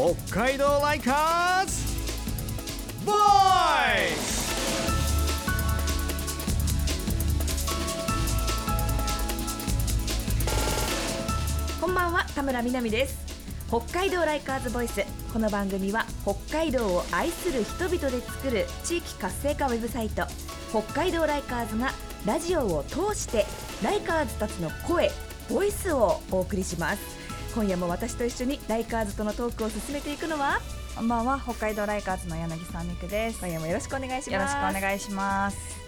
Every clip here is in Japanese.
北海道ライカーズ!ボーイスこんばんは田村みなみです。北海道ライカーズボイス。この番組は北海道を愛する人々で作る地域活性化ウェブサイト北海道ライカーズがラジオを通してライカーズたちの声ボイスをお送りします。今夜も私と一緒にライカーズとのトークを進めていくのは？こんばんは北海道ライカーズの柳沢美久です。今夜もよろしくお願いします。よろしくお願いします。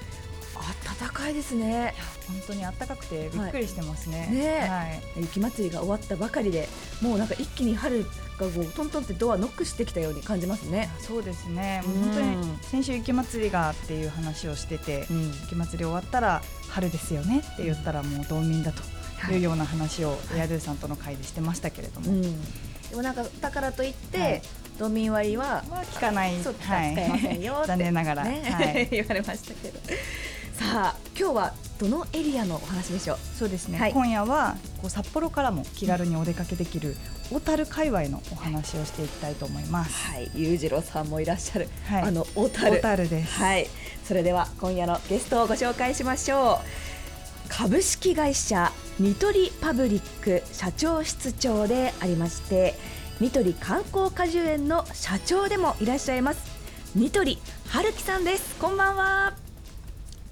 暖かいですね。本当に暖かくてびっくりしてますね、はいねはい、雪祭りが終わったばかりでもうなんか一気に春がこうトントンってドアノックしてきたように感じますね。そうですね。もううん本当に先週雪祭りがっていう話をしてて、うん。雪祭り終わったら春ですよねって言ったらもう道民だというような話をエアドゥさんとの会でしてましたけれども、うん、でもなんかだからといって、はい。道民割はまあ聞かない。そう使はいえませんよって。残念ながら、ね。はい、言われましたけど。さあ今日はどのエリアのお話でしょう？そうですね、はい。今夜はこう札幌からも気軽にお出かけできる小樽界隈のお話をしていきたいと思います。はい。裕次郎さんもいらっしゃる、はい。あの小樽。小樽です。はい。それでは今夜のゲストをご紹介しましょう。株式会社ニトリパブリック社長室長でありましてニトリ観光果樹園の社長でもいらっしゃいます。ニトリ春樹さんです。こんばんは。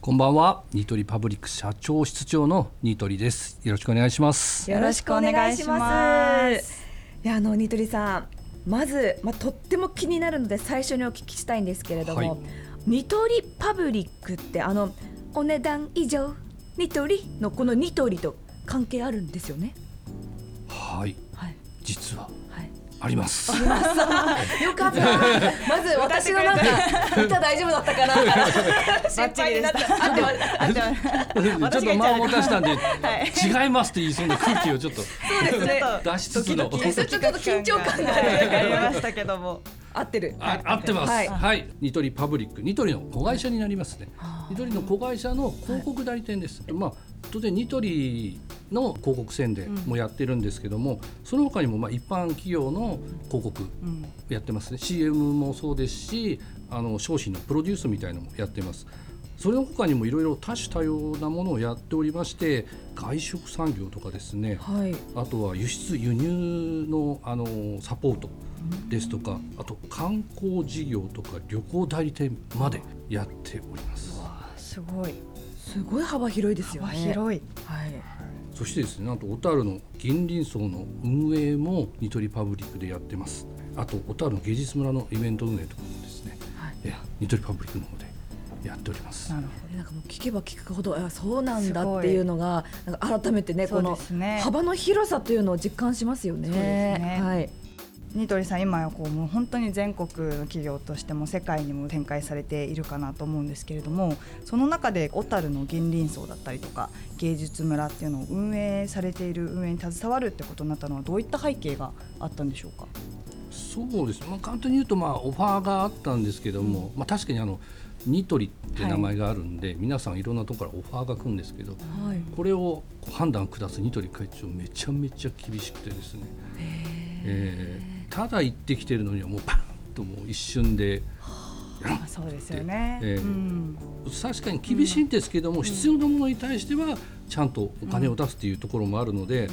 こんばんは、ニトリパブリック社長室長のニトリです。よろしくお願いします。よろしくお願いします。いやあのニトリさんまずまあとっても気になるので最初にお聞きしたいんですけれども、はい。ニトリパブリックってあのお値段以上ニトリのこのニトリと関係あるんですよね。はい、はい。実は。はい。あります。よかった。まず私のなんか 歌大丈夫だったかな。心配になった。あってます。あってます。ちょっと間を持たしたんで、はい。違いますって言いそうな空気をちょっと。そうですね。出しつつの。ちょっと緊張感がはいありましたけども、合ってる。あ合ってます、ははい。い、ニトリパブリック、ニトリの子会社になりますね。ニトリの子会社の広告代理店です。まあ当然ニトリの広告宣伝もやってるんですけども、その他にもまあ一般企業の広告うん、やってますね。CM もそうですしあの商品のプロデュースみたいのもやってます。それの他にもいろいろ多種多様なものをやっておりまして外食産業とかですね。はい。あとは輸出輸入のあのサポートですとかあと観光事業とか旅行代理店までやっております。すごい。すごい幅広いですよ幅ね広い。はいそしてですねなんと小樽の銀鱗荘の運営もニトリパブリックでやってます。あと小樽の芸術村のイベント運営とかもですね、はい。えニトリパブリックの方でやっております。なるほでなんかもう聞けば聞くほどあそうなんだっていうのがなんか改めてねそうこの幅の広さというのを実感しますよね。そうですね。はい。ど。ニトリさん今はこうもう本当に全国の企業としても世界にも展開されているかなと思うんですけれども、その中で小樽の銀鱗荘だったりとか芸術村っていうのを運営されている運営に携わるってことになったのはどういった背景があったんでしょうか？そうです、まあ、簡単に言うとまあオファーがあったんですけども、まあ、確かにあのニトリって名前があるんで、皆さんいろんなところからオファーが来るんですけどはい。これを判断下すニトリ会長めちゃめちゃ厳しくてですね、えーただ行ってきてるのにはもうパンともう一瞬であそうですよね。ええうん。確かに厳しいんですけども、必要なものに対してはちゃんとお金を出すというところもあるので、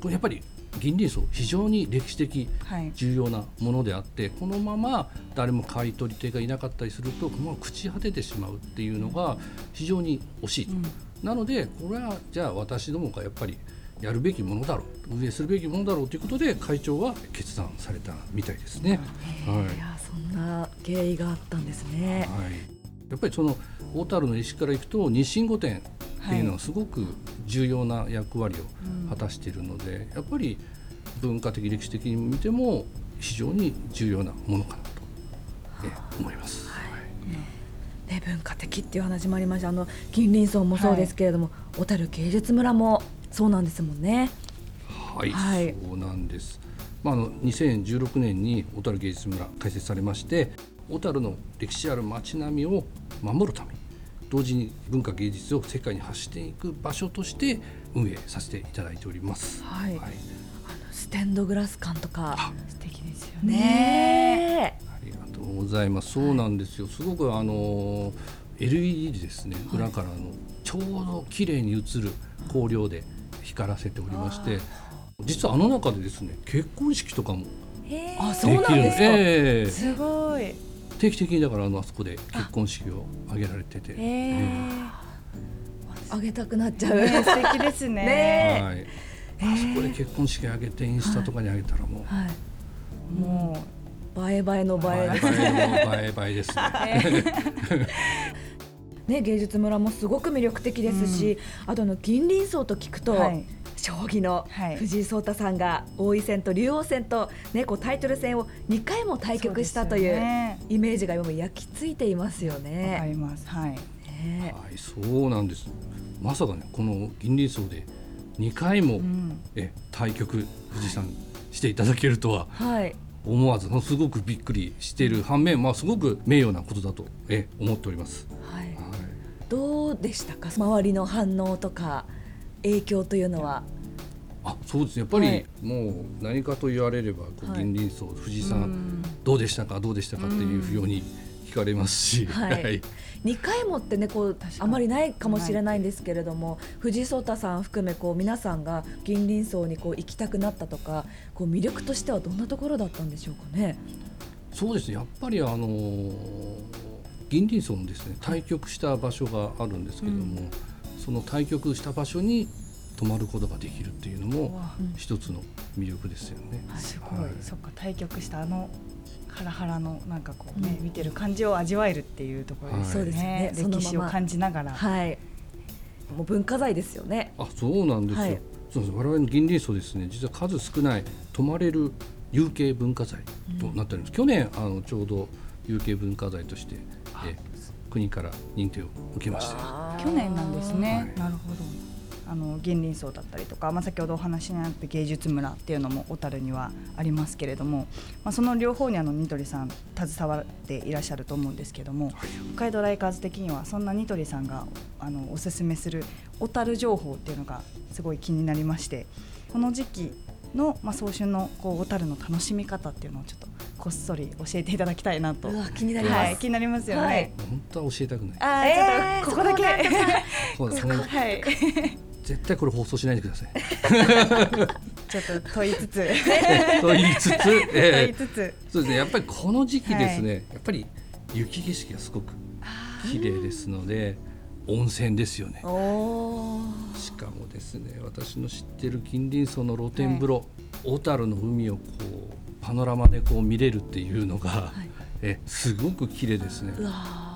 これやっぱり銀鱗荘非常に歴史的はい。重要なものであってこのまま誰も買い取り手がいなかったりするともう朽ち果ててしまうっていうのが非常に惜しいと、なのでこれはじゃあ私どもがやっぱりやるべきものだろう運営するべきものだろうということで会長は決断されたみたいですね。はいいやそんな経緯があったんですね。はい、やっぱりその小樽の石から行くと日清御殿っていうのはすごく重要な役割を果たしているので、やっぱり文化的歴史的に見ても非常に重要なものかなとえ思います。ね文化的っていう話もありました。あの銀鱗荘もそうですけれども、小樽芸術村もそうなんですもんね。はい、はいそうなんです。まあ、あの2016年に小樽芸術村開設されまして小樽の歴史ある街並みを守るために同時に文化芸術を世界に発していく場所として運営させていただいております。はいはい、ステンドグラス感とか素敵ですよねねありがとうございます。そうなんですよ。すごくあの LED ですね。裏からのちょうど綺麗に映る光量で光らせておりまして、実はあの中でですね、結婚式とかもあそうなんですか、ええすごい。定期的にだからあのあそこで結婚式を挙げられてて、えあげたくなっちゃう、ね素敵ですね。ねはい。あそこで結婚式挙げてインスタとかに上げたらもう、はい。も映え映えの映え映え映えの映え映えですね。ね芸術村もすごく魅力的ですし、あとあの銀鱗荘と聞くと、うはい。将棋のはい。藤井聡太さんが王位戦と竜王戦と、ね、こうタイトル戦を2回も対局したというイメージが今も焼き付いていますよわかね。ります。はい。ね。はい、そうなんです。まさかね、この銀鱗荘で2回も、うん。え対局富士山していただけるとははい。思わずすごくびっくりしている反面、まあすごく名誉なことだとえ思っております。はい、はい。どうでしたか？周りの反応とか影響というのは。あ、そうですね。やっぱり、はい。もう何かと言われればこうはい。銀鱗荘富士山、うんどうでしたか？どうでしたかっていうように聞かれますし、はい。2回もってねこうあまりないかもしれないんですけれども藤井聡太さん含めこう皆さんが銀鱗荘にこう行きたくなったとかこう魅力としてはどんなところだったんでしょうかね？そうですね。やっぱりあのー銀鱗荘のですね対局した場所があるんですけども、その対局した場所に泊まることができるっていうのも一つの魅力ですよね。すごい、はい。そっか対局したあのハラハラのなんかこうね、うん。見てる感じを味わえるっていうところですよね,、そうですよね。歴史を感じながら、はい。もう文化財ですよね。あ、そうなんですよ。はい。そうです。我々の銀鱗荘ですね、実は数少ない泊まれる有形文化財となっております。去年あのちょうど有形文化財としてえ国から認定を受けまして。去年なんですね、はい。なるほど。あの銀鱗荘だったりとか、まあ、先ほどお話になった芸術村っていうのも小樽にはありますけれども、まあ、その両方にあのニトリさん携わっていらっしゃると思うんですけども北海道ライカーズ的にはそんなニトリさんがあのおすすめする小樽情報っていうのがすごい気になりましてこの時期の、まあ、早春のこう小樽の楽しみ方っていうのをちょっとこっそり教えていただきたいなとうわ気になりますはい、気になりますよね。はい本当は教えたくない。えーちょっとここだけ、そうですね。はい、絶対これ放送しないでください。ちょっと問いつつ、と言いつつ、問いえつつ、ーそうですね。やっぱりこの時期ですね。やっぱり雪景色がすごく綺麗ですので、温泉ですよね。しかもですね、私の知ってる近隣層の露天風呂、小樽の海をこうパノラマでこう見れるっていうのが、えすごく綺麗ですね。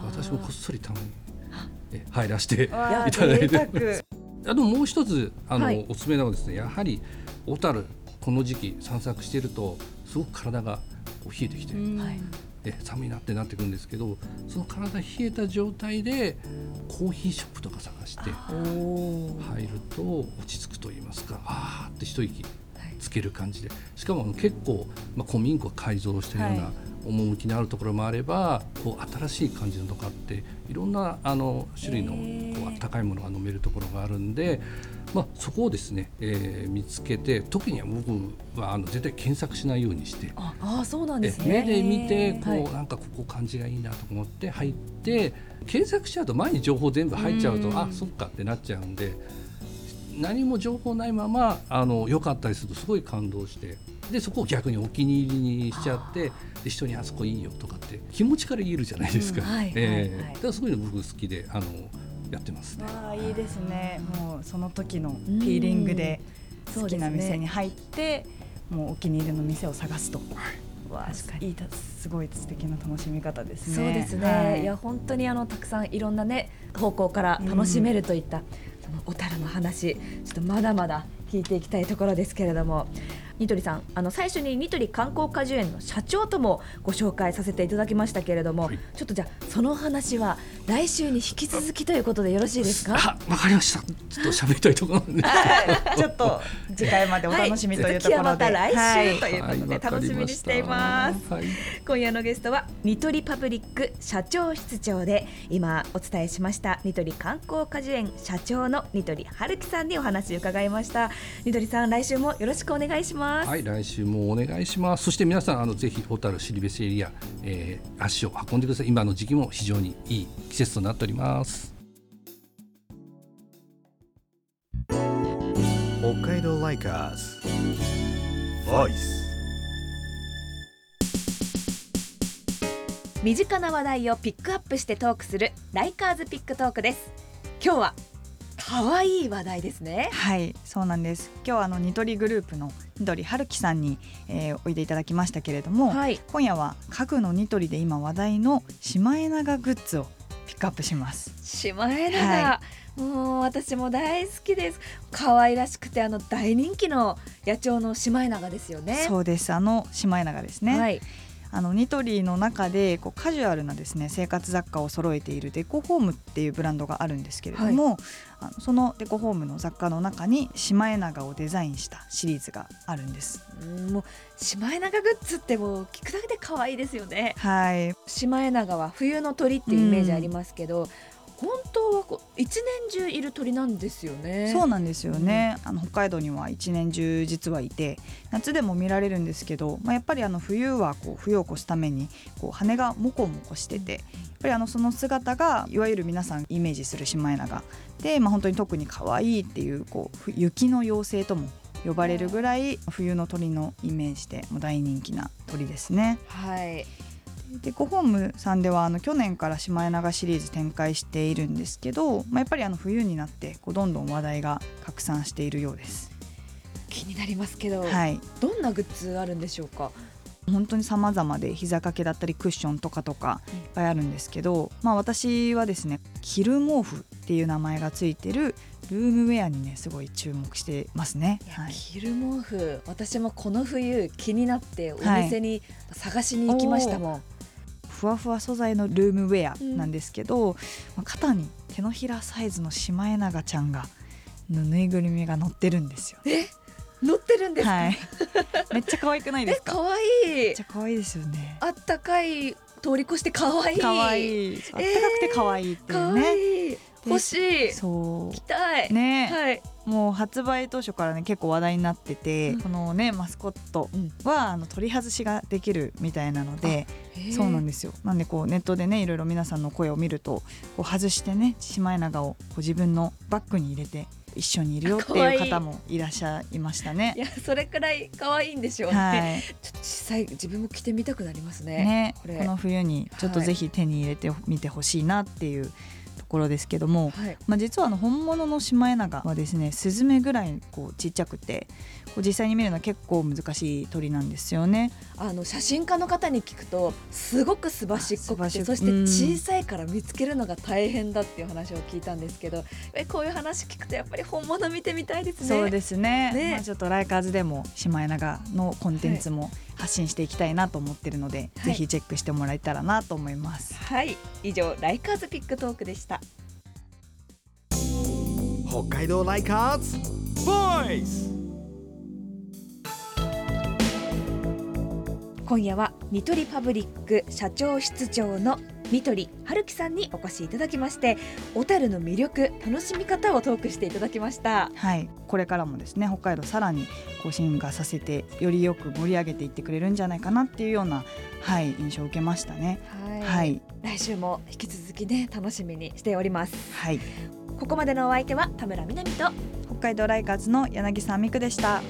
私もこっそりたまにえ入らせていただいて。あともう一つあの、はい。おすすめなのはですねやはり小樽この時期散策しているとすごく体がこう冷えてきて、はいえ寒いなってなってくるんですけどその体冷えた状態でコーヒーショップとか探して入ると落ち着くと言いますかあーって一息つける感じでしかも結構、まあ、古民家を改造したようなはい。趣のあるところもあれば、こう新しい感じのとこあっていろんなあの種類のこうあったかいものが飲めるところがあるんで、まあ、そこをですね、えー見つけて特には僕はあの絶対検索しないようにして。ああーそうなんですえ目ね。で見てこう、はいなんかここ感じがいいなと思って入って検索しちゃうと前に情報全部入っちゃうとうんあそっかってなっちゃうんで何も情報ないままあの良かったりするとすごい感動してでそこを逆にお気に入りにしちゃってで人にあそこいいよとかって気持ちから言えるじゃないですか。うんはいえだからそういうの僕好きであのやってますね。わあいいですね。もうその時のフィーリングで好きな店に入って、もうお気に入りの店を探すと。わあ確かにいいたすごい素敵な楽しみ方ですね。そうですね、はいい、や本当にあのたくさんいろんなね方向から楽しめるといった、その小樽の話ちょっとまだまだ聞いていきたいところですけれどもニトリさんあの最初にニトリ観光果樹園の社長ともご紹介させていただきましたけれども、はい。ちょっとじゃあその話は来週に引き続きということでよろしいですか？あわかりました。ちょっと喋りたいところなんで。す。はい。ちょっと 次回までお楽しみというところで、はい。来週とはいいうことで楽しみにしています。はい今夜のゲストはニトリパブリック社長室長で今お伝えしましたニトリ観光果樹園社長のニトリ春樹さんにお話を伺いました。ニトリさん来週もよろしくお願いしますます。はい、来週もお願いします。そして皆さん、あのぜひ小樽シリベスエリア、えー、足を運んでください。今の時期も非常にいい季節となっております。北海道ライカーズ Voice 身近な話題をピックアップしてトークするライカーズピックトークです。今日は可愛い話題ですね。はいそうなんです今日はあのニトリグループのニトリ春樹さんに、えーおいでいただきましたけれども、はい。今夜は家具のニトリで今話題のシマエナガグッズをピックアップしますシマエナガ、はもう私も大好きです。可愛らしくてあの大人気の野鳥のシマエナガですよね。そうですあのシマエナガですね、はい。あのニトリの中でこうカジュアルなですね生活雑貨を揃えているデコホームっていうブランドがあるんですけれども、あのそのデコホームの雑貨の中にシマエナガをデザインしたシリーズがあるんです。うんもうシマエナガグッズってもう聞くだけで可愛いですよね。はい、シマエナガは冬の鳥っていうイメージありますけど、本当はこう一年中いる鳥なんですよね。そうなんですよね、あの北海道には一年中実はいて夏でも見られるんですけど、まあ、やっぱりあの冬はこう冬を越すためにこう羽がモコモコしててやっぱりあのその姿がいわゆる皆さんイメージするシマエナガで、まあ、本当に特に可愛いっていうこうふ雪の妖精とも呼ばれるぐらい冬の鳥のイメージでもう大人気な鳥ですね。はい。デコホームさんではあの去年からシマエナガシリーズ展開しているんですけど、まあ、やっぱりあの冬になってこうどんどん話題が拡散しているようです。気になりますけど、はい、どんなグッズあるんでしょうか？本当に様々で膝掛けだったりクッションとかとかいっぱいあるんですけど、まあ、私はですねキル毛布っていう名前がついてるルームウェアにねすごい注目してますね。はい、キル毛布私もこの冬気になっておはい店に探しに行きましたもん、ふわふわ素材のルームウェアなんですけど、まあ肩に手のひらサイズのシマエナガちゃんがのぬいぐるみが乗ってるんですよ。え？乗ってるんですか、はい、めっちゃ可愛くないでえすか？可愛いめっちゃ可愛いですよね。あったかい通り越して可愛い可愛い。あったかくて可愛いってい可うね。欲しい。そ着たい。うね、はい。もう発売当初からね結構話題になってて、うん。このねマスコットはあの取り外しができるみたいなので、そうなんでですよ。なんでこうネットでねいろいろ皆さんの声を見るとこう外してねシマエナガをこう自分のバッグに入れて一緒にいるよっていいうい方もいらっしゃいましたね。い。やそれくらい可愛いとしょうね、はい。ちょっと実際自分も着てみたくなりますねねこの冬にちょっとぜひ手に入れてみてほしいなっていうところですけども、はい。まあ、実はあの本物のシマエナガはですねスズメぐらいこうちっちゃくてこう実際に見るのは結構難しい鳥なんですよね。あの写真家の方に聞くとすごくすばしっこくてそして小さいから見つけるのが大変だっていう話を聞いたんですけどえこういう話聞くとやっぱり本物見てみたいですね。そうですね。ね。まあ、ちょっとライカーズでもシマエナガのコンテンツも発信していきたいなと思ってるので、はい。ぜひチェックしてもらえたらなと思います。はい。以上ライカーズピックトークでした北海道ライカーズ。Voice 今夜はニトリパブリック社長室長のニトリ春樹さんにお越しいただきまして小樽の魅力楽しみ方をトークしていただきました。はい、これからもですね北海道さらにこう進化させてよりよく盛り上げていってくれるんじゃないかなっていうような、はい、印象を受けましたね。はい、はい、来週も引き続きね楽しみにしております。はい、ここまでのお相手は田村みなみと北海道ライカーズの柳沢美久でした。